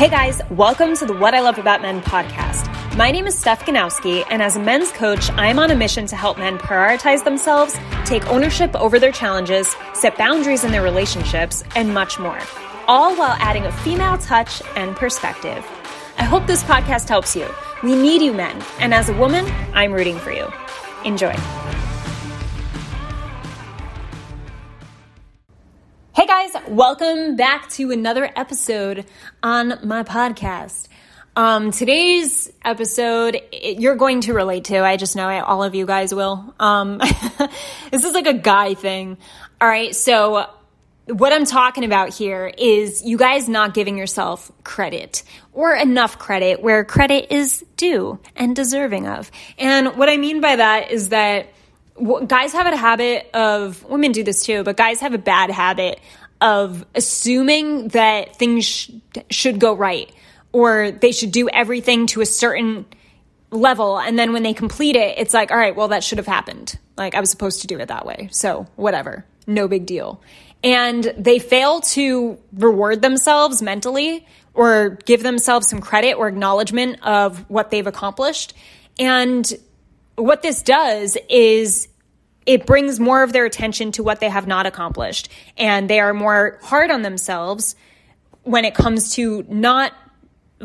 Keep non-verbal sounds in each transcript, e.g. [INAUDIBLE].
Hey guys, welcome to the What I Love About Men podcast. My name is Steph Ganowski, and as a men's coach, I'm on a mission to help men prioritize themselves, take ownership over their challenges, set boundaries in their relationships, and much more, all while adding a female touch and perspective. I hope this podcast helps you. We need you, men, and as a woman, I'm rooting for you. Enjoy. Guys, welcome back to another episode on my podcast. Um, today's episode, it, you're going to relate to. I just know it, all of you guys will. Um, [LAUGHS] this is like a guy thing. All right. So what I'm talking about here is you guys not giving yourself credit or enough credit where credit is due and deserving of. And what I mean by that is that guys have a habit of women do this too, but guys have a bad habit of assuming that things sh- should go right or they should do everything to a certain level. And then when they complete it it's like all right well that should have happened. Like i was supposed to do it that way. So whatever. No big deal. And they fail to reward themselves mentally or give themselves some credit or acknowledgement of what they've accomplished. And what this does is it brings more of their attention to what they have not accomplished. And they are more hard on themselves when it comes to not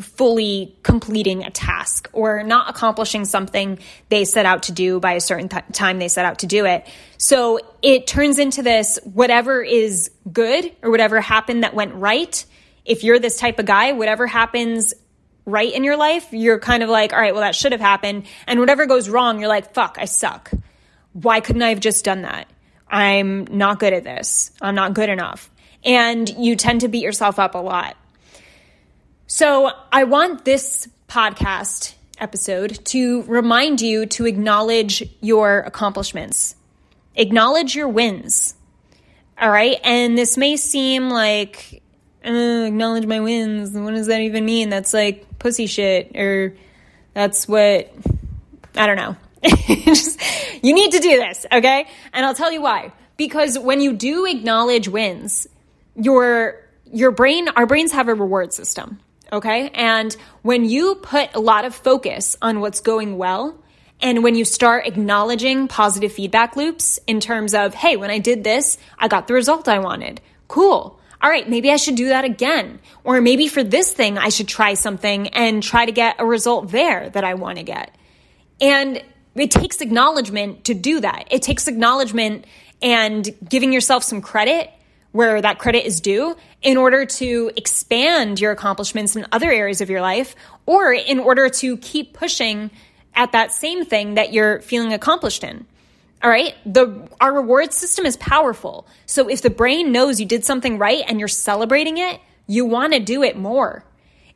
fully completing a task or not accomplishing something they set out to do by a certain th- time they set out to do it. So it turns into this whatever is good or whatever happened that went right. If you're this type of guy, whatever happens right in your life, you're kind of like, all right, well, that should have happened. And whatever goes wrong, you're like, fuck, I suck why couldn't I have just done that? I'm not good at this. I'm not good enough. And you tend to beat yourself up a lot. So I want this podcast episode to remind you to acknowledge your accomplishments, acknowledge your wins. All right. And this may seem like, acknowledge my wins. What does that even mean? That's like pussy shit, or that's what, I don't know. [LAUGHS] Just, you need to do this, okay? And I'll tell you why. Because when you do acknowledge wins, your your brain, our brains have a reward system, okay? And when you put a lot of focus on what's going well, and when you start acknowledging positive feedback loops in terms of, hey, when I did this, I got the result I wanted. Cool. All right, maybe I should do that again. Or maybe for this thing, I should try something and try to get a result there that I want to get. And it takes acknowledgement to do that. It takes acknowledgement and giving yourself some credit where that credit is due in order to expand your accomplishments in other areas of your life or in order to keep pushing at that same thing that you're feeling accomplished in. All right. The, our reward system is powerful. So if the brain knows you did something right and you're celebrating it, you want to do it more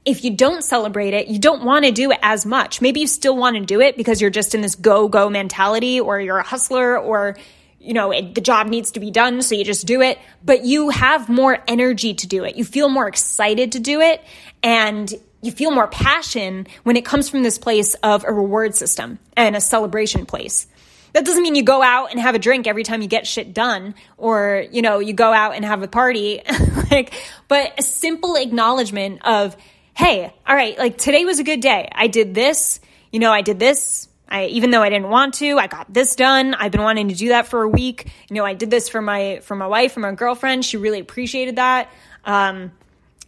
if you don't celebrate it, you don't want to do it as much. Maybe you still want to do it because you're just in this go go mentality or you're a hustler or you know, it, the job needs to be done, so you just do it, but you have more energy to do it. You feel more excited to do it and you feel more passion when it comes from this place of a reward system and a celebration place. That doesn't mean you go out and have a drink every time you get shit done or, you know, you go out and have a party. [LAUGHS] like, but a simple acknowledgement of, hey, all right, like today was a good day. I did this, you know, I did this. I, even though I didn't want to, I got this done. I've been wanting to do that for a week. You know, I did this for my, for my wife, for my girlfriend. She really appreciated that. Um,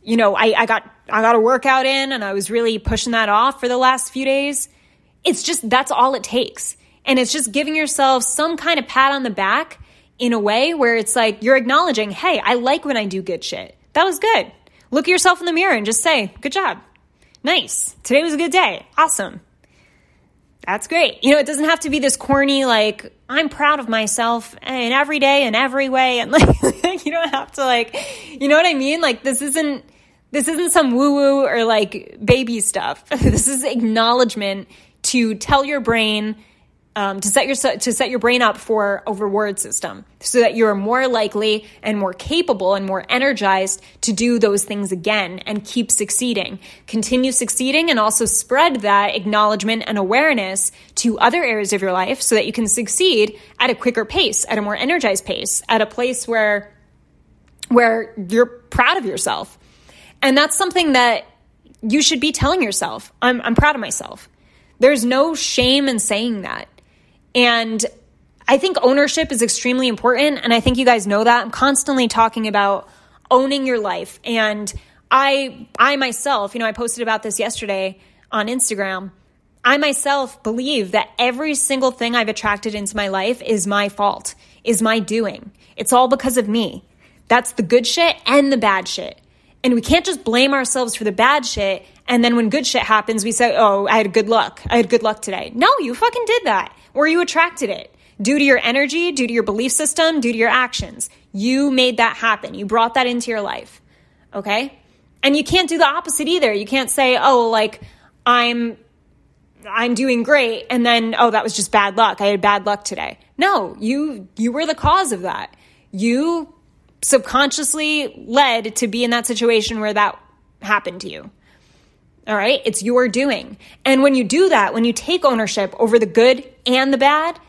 you know, I, I got, I got a workout in and I was really pushing that off for the last few days. It's just, that's all it takes. And it's just giving yourself some kind of pat on the back in a way where it's like you're acknowledging, hey, I like when I do good shit. That was good. Look at yourself in the mirror and just say, good job. Nice. Today was a good day. Awesome. That's great. You know, it doesn't have to be this corny, like, I'm proud of myself in every day in every way. And [LAUGHS] like, you don't have to like, you know what I mean? Like, this isn't, this isn't some woo woo or like baby stuff. [LAUGHS] this is acknowledgement to tell your brain, um, to set your to set your brain up for a reward system so that you're more likely and more capable and more energized to do those things again and keep succeeding continue succeeding and also spread that acknowledgement and awareness to other areas of your life so that you can succeed at a quicker pace at a more energized pace at a place where where you're proud of yourself and that's something that you should be telling yourself, I'm, I'm proud of myself. There's no shame in saying that. And I think ownership is extremely important. And I think you guys know that. I'm constantly talking about owning your life. And I, I myself, you know, I posted about this yesterday on Instagram. I myself believe that every single thing I've attracted into my life is my fault, is my doing. It's all because of me. That's the good shit and the bad shit. And we can't just blame ourselves for the bad shit. And then when good shit happens, we say, oh, I had good luck. I had good luck today. No, you fucking did that. Or you attracted it. Due to your energy, due to your belief system, due to your actions. You made that happen. You brought that into your life. Okay? And you can't do the opposite either. You can't say, oh, like, I'm I'm doing great and then oh that was just bad luck. I had bad luck today. No, you you were the cause of that. You subconsciously led to be in that situation where that happened to you. All right? It's your doing. And when you do that, when you take ownership over the good and the bad,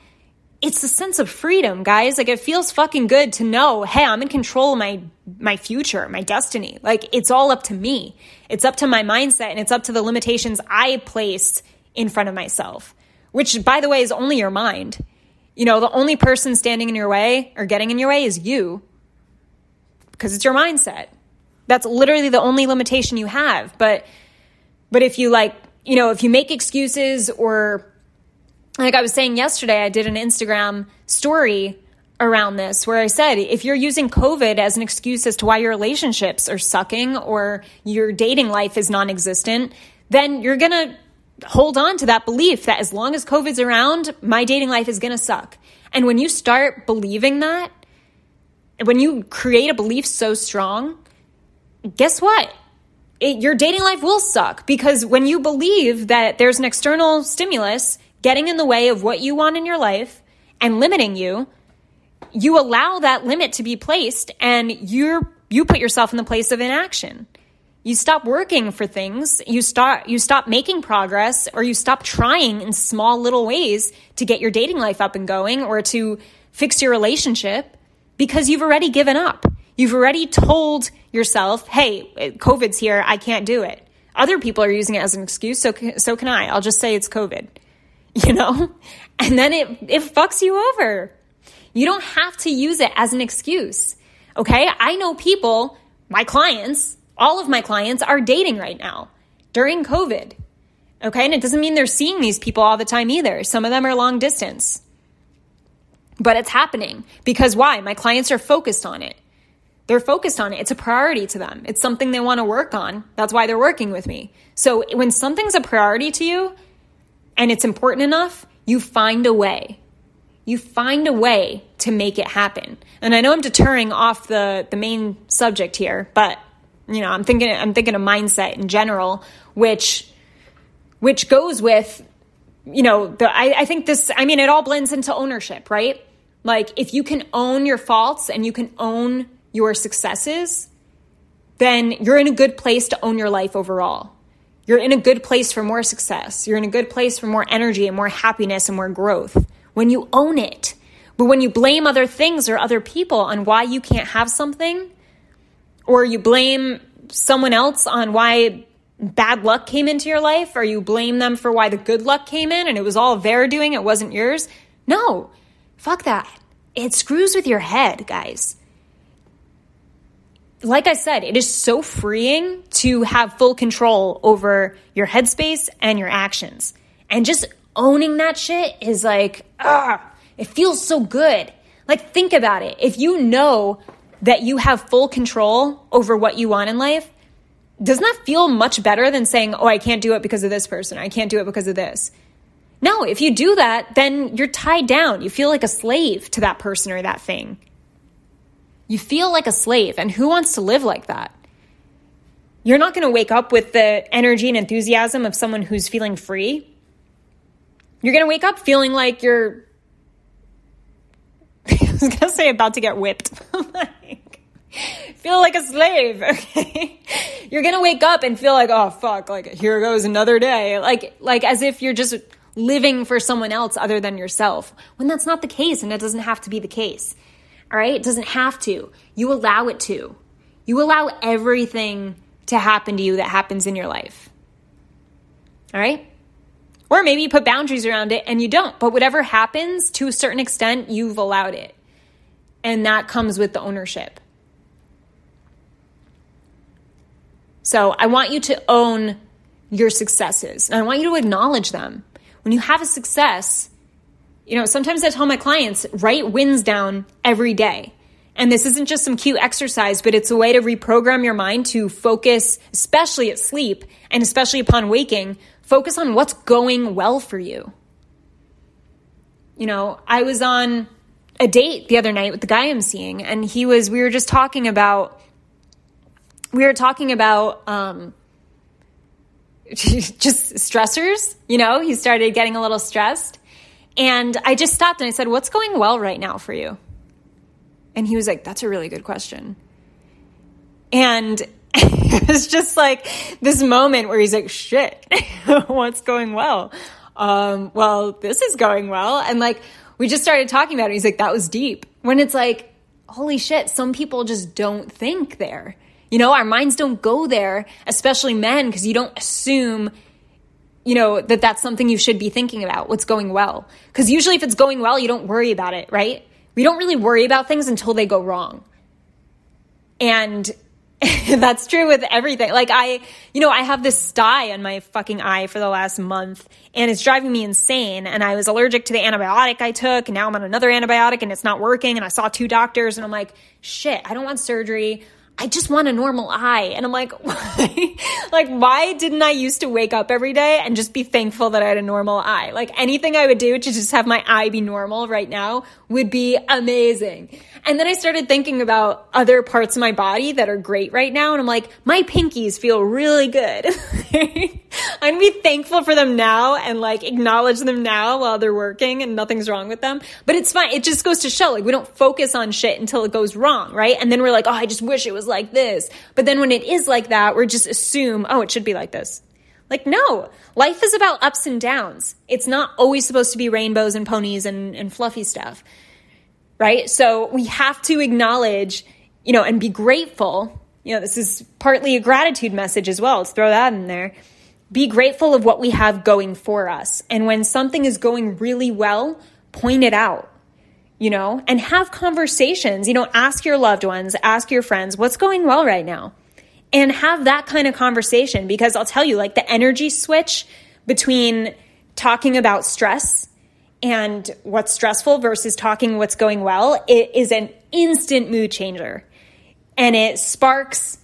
it's a sense of freedom, guys. Like it feels fucking good to know, hey, I'm in control of my my future, my destiny. Like it's all up to me. It's up to my mindset and it's up to the limitations I place in front of myself, which by the way is only your mind. You know, the only person standing in your way or getting in your way is you because it's your mindset. That's literally the only limitation you have. But but if you like, you know, if you make excuses or like I was saying yesterday, I did an Instagram story around this where I said if you're using COVID as an excuse as to why your relationships are sucking or your dating life is non existent, then you're going to hold on to that belief that as long as COVID's around, my dating life is going to suck. And when you start believing that, when you create a belief so strong, guess what? It, your dating life will suck because when you believe that there's an external stimulus getting in the way of what you want in your life and limiting you, you allow that limit to be placed and you're you put yourself in the place of inaction. You stop working for things, you start you stop making progress or you stop trying in small little ways to get your dating life up and going or to fix your relationship because you've already given up. You've already told yourself, "Hey, COVID's here, I can't do it." Other people are using it as an excuse, so so can I. I'll just say it's COVID. [LAUGHS] You know? And then it it fucks you over. You don't have to use it as an excuse. Okay? I know people, my clients, all of my clients are dating right now during COVID. Okay? And it doesn't mean they're seeing these people all the time either. Some of them are long distance. But it's happening because why? My clients are focused on it. They're focused on it. It's a priority to them. It's something they want to work on. That's why they're working with me. So when something's a priority to you and it's important enough, you find a way. You find a way to make it happen. And I know I'm deterring off the, the main subject here, but you know, I'm thinking I'm thinking of mindset in general, which which goes with you know, the, I, I think this, I mean, it all blends into ownership, right? Like, if you can own your faults and you can own your successes, then you're in a good place to own your life overall. You're in a good place for more success. You're in a good place for more energy and more happiness and more growth when you own it. But when you blame other things or other people on why you can't have something, or you blame someone else on why bad luck came into your life, or you blame them for why the good luck came in and it was all their doing, it wasn't yours. No, fuck that. It screws with your head, guys like I said, it is so freeing to have full control over your headspace and your actions. And just owning that shit is like, ah, it feels so good. Like, think about it. If you know that you have full control over what you want in life, doesn't that feel much better than saying, oh, I can't do it because of this person? I can't do it because of this. No, if you do that, then you're tied down. You feel like a slave to that person or that thing. You feel like a slave, and who wants to live like that? You're not going to wake up with the energy and enthusiasm of someone who's feeling free. You're going to wake up feeling like you're, [LAUGHS] I was going to say about to get whipped. [LAUGHS] feel like a slave, [LAUGHS] okay? You're going to wake up and feel like, oh fuck, like here goes another day. Like like as if you're just living for someone else other than yourself. When that's not the case and it doesn't have to be the case. All right? It doesn't have to. You allow it to. You allow everything to happen to you that happens in your life. All right? Or maybe you put boundaries around it and you don't. But whatever happens to a certain extent, you've allowed it. And that comes with the ownership. So I want you to own your successes and I want you to acknowledge them. When you have a success, you know, sometimes I tell my clients, write wins down every day. And this isn't just some cute exercise, but it's a way to reprogram your mind to focus, especially at sleep and especially upon waking, focus on what's going well for you. You know, I was on a date the other night with the guy I'm seeing, and he was, we were just talking about, we were talking about, um, [LAUGHS] just stressors, you know, he started getting a little stressed. And I just stopped and I said, What's going well right now for you? And he was like, That's a really good question. And [LAUGHS] it was just like this moment where he's like, Shit, [LAUGHS] what's going well? Um, well, this is going well. And like, we just started talking about it. He's like, That was deep. When it's like, Holy shit, some people just don't think there. You know, our minds don't go there, especially men, because you don't assume you know, that that's something you should be thinking about, what's going well. Because usually if it's going well, you don't worry about it, right? We don't really worry about things until they go wrong. And [LAUGHS] that's true with everything. Like I, you know, I have this sty on my fucking eye for the last month and it's driving me insane. And I was allergic to the antibiotic I took and now I'm on another antibiotic and it's not working. And I saw two doctors and I'm like, shit, I don't want surgery. I just want a normal eye. And I'm like, why? [LAUGHS] like, why didn't I used to wake up every day and just be thankful that I had a normal eye? Like, anything I would do to just have my eye be normal right now would be amazing. And then I started thinking about other parts of my body that are great right now. And I'm like, my pinkies feel really good. [LAUGHS] I'm be thankful for them now and like acknowledge them now while they're working and nothing's wrong with them. But it's fine. It just goes to show like we don't focus on shit until it goes wrong, right? And then we're like, oh, I just wish it was like this. But then when it is like that, we're just assume, oh, it should be like this. Like, no, life is about ups and downs. It's not always supposed to be rainbows and ponies and, and fluffy stuff right? So we have to acknowledge, you know, and be grateful. You know, this is partly a gratitude message as well. Let's throw that in there. Be grateful of what we have going for us. And when something is going really well, point it out, you know, and have conversations. You know, ask your loved ones, ask your friends, what's going well right now? And have that kind of conversation because I'll tell you, like the energy switch between talking about stress and what's stressful versus talking what's going well, it is an instant mood changer. And it sparks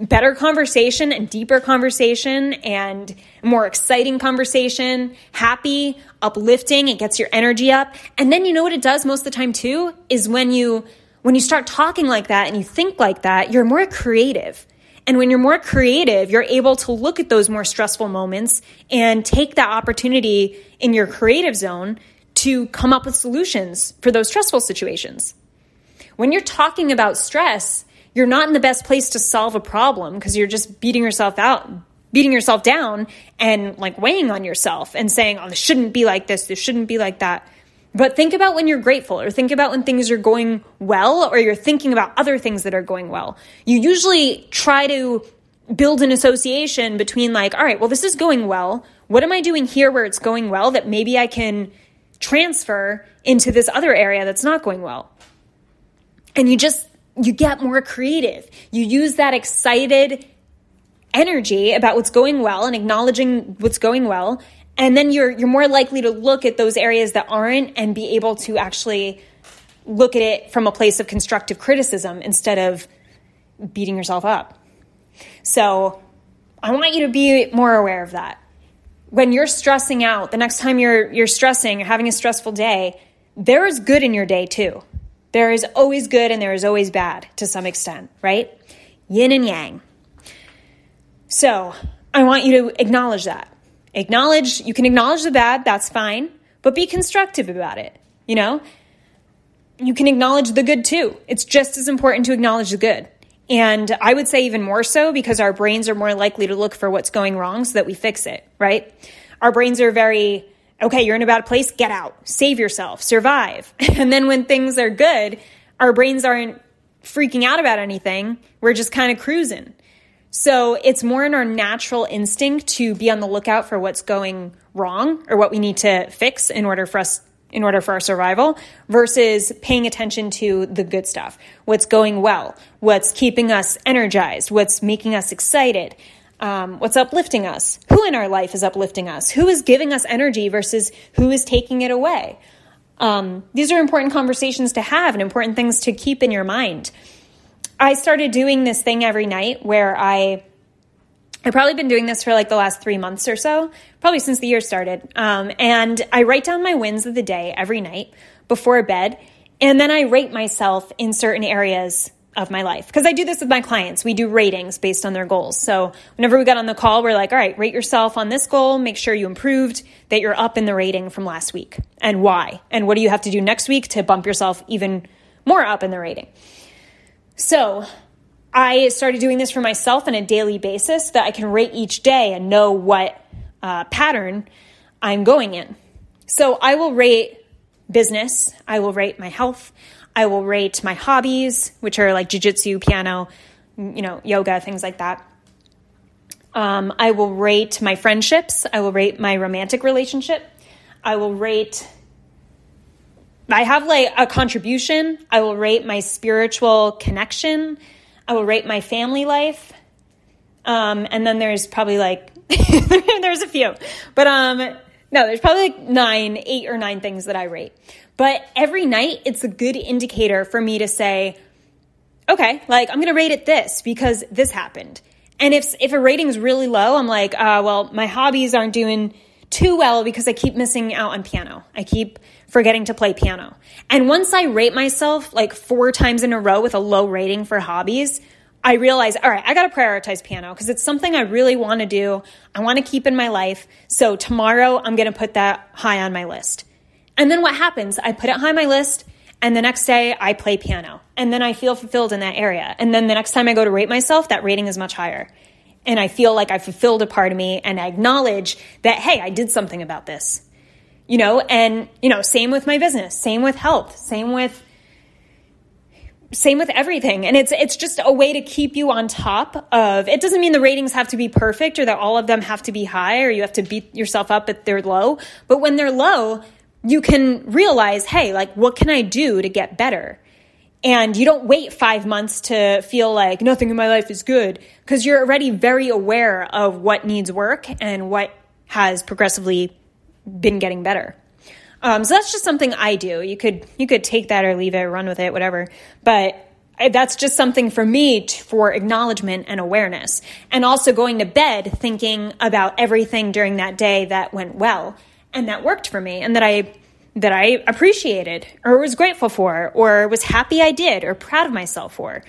better conversation and deeper conversation and more exciting conversation, happy, uplifting, it gets your energy up. And then you know what it does most of the time too is when you when you start talking like that and you think like that, you're more creative. And when you're more creative, you're able to look at those more stressful moments and take that opportunity in your creative zone to come up with solutions for those stressful situations. When you're talking about stress, you're not in the best place to solve a problem because you're just beating yourself out, beating yourself down and like weighing on yourself and saying, oh, this shouldn't be like this, this shouldn't be like that. But think about when you're grateful or think about when things are going well or you're thinking about other things that are going well. You usually try to build an association between like, all right, well, this is going well. What am I doing here where it's going well that maybe I can transfer into this other area that's not going well? And you just, you get more creative. You use that excited energy about what's going well and acknowledging what's going well and then you're you're more likely to look at those areas that aren't and be able to actually look at it from a place of constructive criticism instead of beating yourself up. So, I want you to be more aware of that. When you're stressing out, the next time you're you're stressing, you're having a stressful day, there is good in your day too. There is always good and there is always bad to some extent, right? Yin and yang. So, I want you to acknowledge that. Acknowledge, you can acknowledge the bad, that's fine, but be constructive about it. You know, you can acknowledge the good too. It's just as important to acknowledge the good. And I would say even more so because our brains are more likely to look for what's going wrong so that we fix it, right? Our brains are very, okay, you're in a bad place, get out, save yourself, survive. [LAUGHS] And then when things are good, our brains aren't freaking out about anything. We're just kind of cruising. So it's more in our natural instinct to be on the lookout for what's going wrong or what we need to fix in order for us in order for our survival versus paying attention to the good stuff, what's going well, what's keeping us energized, what's making us excited, um, what's uplifting us, who in our life is uplifting us, who is giving us energy versus who is taking it away. Um, these are important conversations to have and important things to keep in your mind. I started doing this thing every night where I I've probably been doing this for like the last three months or so, probably since the year started. Um, and I write down my wins of the day every night before bed. And then I rate myself in certain areas of my life. Because I do this with my clients. We do ratings based on their goals. So whenever we got on the call, we're like, all right, rate yourself on this goal, make sure you improved, that you're up in the rating from last week, and why. And what do you have to do next week to bump yourself even more up in the rating? So I started doing this for myself on a daily basis that I can rate each day and know what uh, pattern I'm going in. So I will rate business, I will rate my health, I will rate my hobbies, which are like jujitsu, piano, you know, yoga, things like that. Um, I will rate my friendships. I will rate my romantic relationship. I will rate. I have like a contribution. I will rate my spiritual connection. I will rate my family life. Um, and then there's probably like, [LAUGHS] there's a few, but um, no, there's probably like nine, eight or nine things that I rate. But every night, it's a good indicator for me to say, okay, like I'm going to rate it this because this happened. And if if a rating's really low, I'm like, uh, well, my hobbies aren't doing too well because I keep missing out on piano. I keep forgetting to play piano. And once I rate myself like four times in a row with a low rating for hobbies, I realize, all right, I got to prioritize piano because it's something I really want to do. I want to keep in my life. So tomorrow I'm going to put that high on my list. And then what happens? I put it high on my list and the next day I play piano and then I feel fulfilled in that area. And then the next time I go to rate myself, that rating is much higher. And I feel like I fulfilled a part of me and I acknowledge that, hey, I did something about this you know, and, you know, same with my business, same with health, same with, same with everything. And it's, it's just a way to keep you on top of, it doesn't mean the ratings have to be perfect or that all of them have to be high or you have to beat yourself up if they're low. But when they're low, you can realize, hey, like, what can I do to get better? And you don't wait five months to feel like nothing in my life is good because you're already very aware of what needs work and what has progressively been getting better. Um, so that's just something I do. You could you could take that or leave it, run with it, whatever. But that's just something for me to, for acknowledgement and awareness, and also going to bed thinking about everything during that day that went well and that worked for me, and that I that I appreciated or was grateful for or was happy I did or proud of myself for.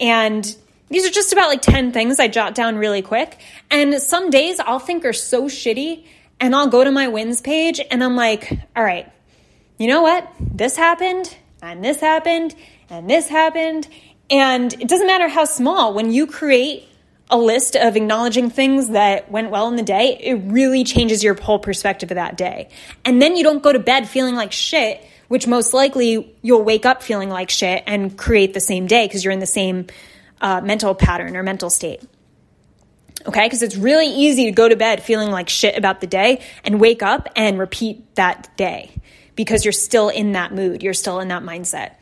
And these are just about like 10 things I jot down really quick. And some days I'll think are so shitty and I'll go to my wins page and I'm like, all right, you know what? This happened and this happened and this happened. And it doesn't matter how small, when you create a list of acknowledging things that went well in the day, it really changes your whole perspective of that day. And then you don't go to bed feeling like shit, which most likely you'll wake up feeling like shit and create the same day because you're in the same uh, mental pattern or mental state. Okay, because it's really easy to go to bed feeling like shit about the day and wake up and repeat that day because you're still in that mood, you're still in that mindset.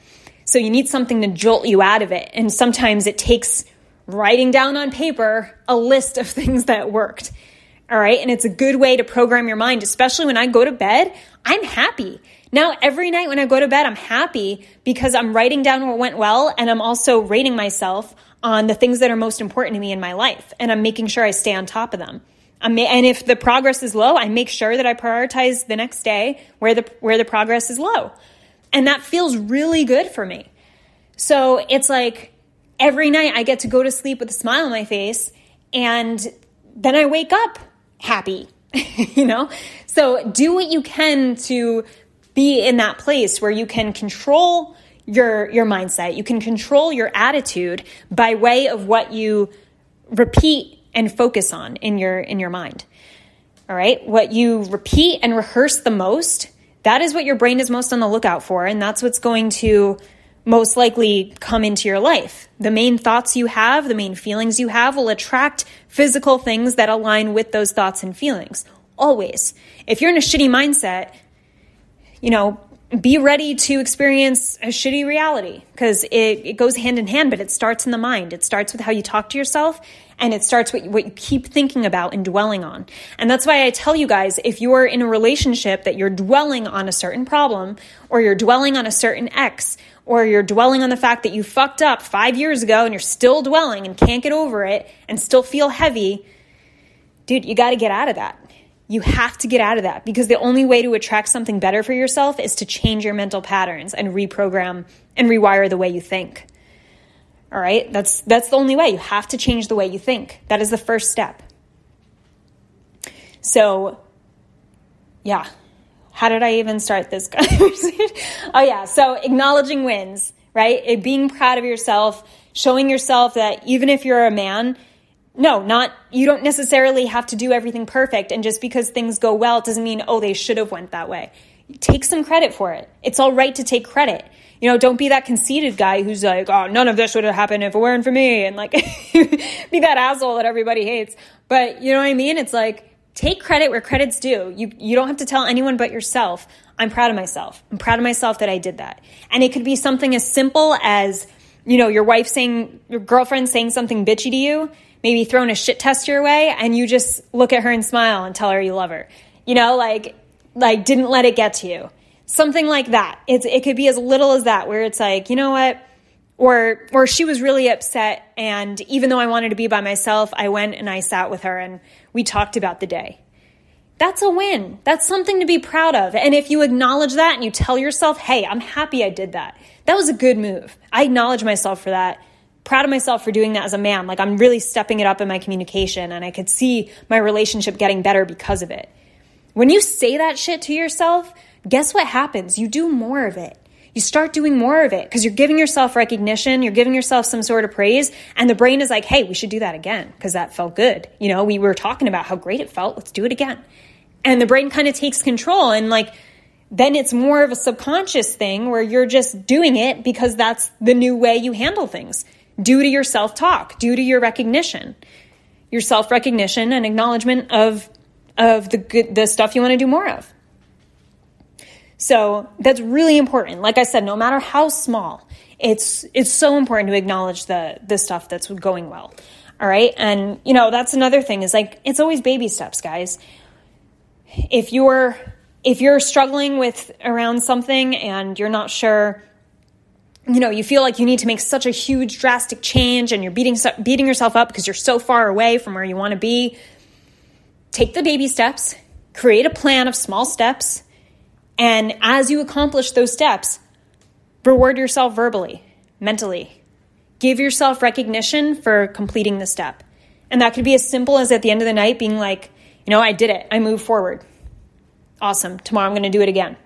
So you need something to jolt you out of it. And sometimes it takes writing down on paper a list of [LAUGHS] things that worked. All right. And it's a good way to program your mind, especially when I go to bed, I'm happy. Now, every night when I go to bed, I'm happy because I'm writing down what went well and I'm also rating myself on the things that are most important to me in my life. And I'm making sure I stay on top of them. and if the progress is low, I make sure that I prioritize the next day where the, where the progress is low. And that feels really good for me. So it's like every night I get to go to sleep with a smile on my face and then I wake up happy, [LAUGHS] you know? So do what you can to be in that place where you can control your your mindset. You can control your attitude by way of what you repeat and focus on in your in your mind. All right? What you repeat and rehearse the most, that is what your brain is most on the lookout for and that's what's going to most likely come into your life. The main thoughts you have, the main feelings you have will attract physical things that align with those thoughts and feelings. Always. If you're in a shitty mindset, you know, be ready to experience a shitty reality because it, it goes hand in hand, but it starts in the mind. It starts with how you talk to yourself and it starts with what you keep thinking about and dwelling on. And that's why I tell you guys if you're in a relationship that you're dwelling on a certain problem or you're dwelling on a certain ex or you're dwelling on the fact that you fucked up five years ago and you're still dwelling and can't get over it and still feel heavy, dude, you got to get out of that. You have to get out of that because the only way to attract something better for yourself is to change your mental patterns and reprogram and rewire the way you think. All right? That's that's the only way. You have to change the way you think. That is the first step. So, yeah. How did I even start this [LAUGHS] conversation? oh yeah, so acknowledging wins, right? It, being proud of yourself, showing yourself that even if you're a man, no, not you don't necessarily have to do everything perfect and just because things go well it doesn't mean oh they should have went that way. Take some credit for it. It's all right to take credit. You know, don't be that conceited guy who's like, "Oh, none of this would have happened if it weren't for me." And like [LAUGHS] be that asshole that everybody hates. But you know what I mean? It's like take credit where credit's due. You you don't have to tell anyone but yourself. I'm proud of myself. I'm proud of myself that I did that. And it could be something as simple as, you know, your wife saying your girlfriend saying something bitchy to you maybe thrown a shit test your way and you just look at her and smile and tell her you love her. You know, like like didn't let it get to you. Something like that. It's it could be as little as that where it's like, you know what? Or or she was really upset and even though I wanted to be by myself, I went and I sat with her and we talked about the day. That's a win. That's something to be proud of. And if you acknowledge that and you tell yourself, "Hey, I'm happy I did that." That was a good move. I acknowledge myself for that proud of myself for doing that as a man. Like I'm really stepping it up in my communication and I could see my relationship getting better because of it. When you say that shit to yourself, guess what happens? You do more of it. You start doing more of it because you're giving yourself recognition, you're giving yourself some sort of praise, and the brain is like, hey, we should do that again because that felt good. You know, we were talking about how great it felt. Let's do it again. And the brain kind of takes control and like, then it's more of a subconscious thing where you're just doing it because that's the new way you handle things due to your self talk, due to your recognition, your self recognition and acknowledgement of, of the good, the stuff you want to do more of. So that's really important. Like I said, no matter how small, it's, it's so important to acknowledge the, the stuff that's going well. All right. And, you know, that's another thing is like, it's always baby steps, guys. If you're, if you're struggling with around something and you're not sure you know, you feel like you need to make such a huge drastic change and you're beating beating yourself up because you're so far away from where you want to be. Take the baby steps, create a plan of small steps, and as you accomplish those steps, reward yourself verbally, mentally. Give yourself recognition for completing the step. And that could be as simple as at the end of the night being like, you know, I did it. I moved forward. Awesome. Tomorrow I'm going to do it again.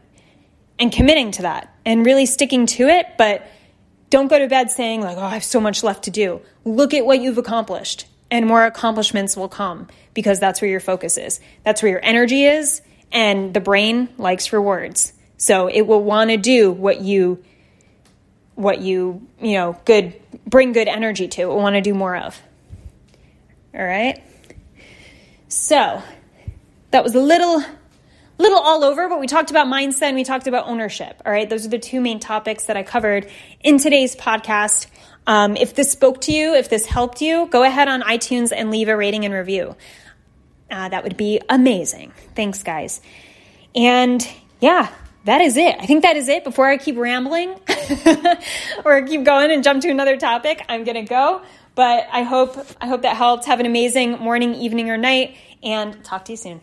And committing to that and really sticking to it, but don't go to bed saying, like, oh, I have so much left to do. Look at what you've accomplished, and more accomplishments will come because that's where your focus is. That's where your energy is, and the brain likes rewards. So it will want to do what you what you, you know, good bring good energy to. It will want to do more of. All right? So, that was a little little all over, but we talked about mindset and we talked about ownership. All right. Those are the two main topics that I covered in today's podcast. Um, if this spoke to you, if this helped you, go ahead on iTunes and leave a rating and review. Uh, that would be amazing. Thanks, guys. And yeah, that is it. I think that is it. Before I keep rambling [LAUGHS] or keep going and jump to another topic, I'm going to go. But I hope I hope that helped. Have an amazing morning, evening, or night, and talk to you soon.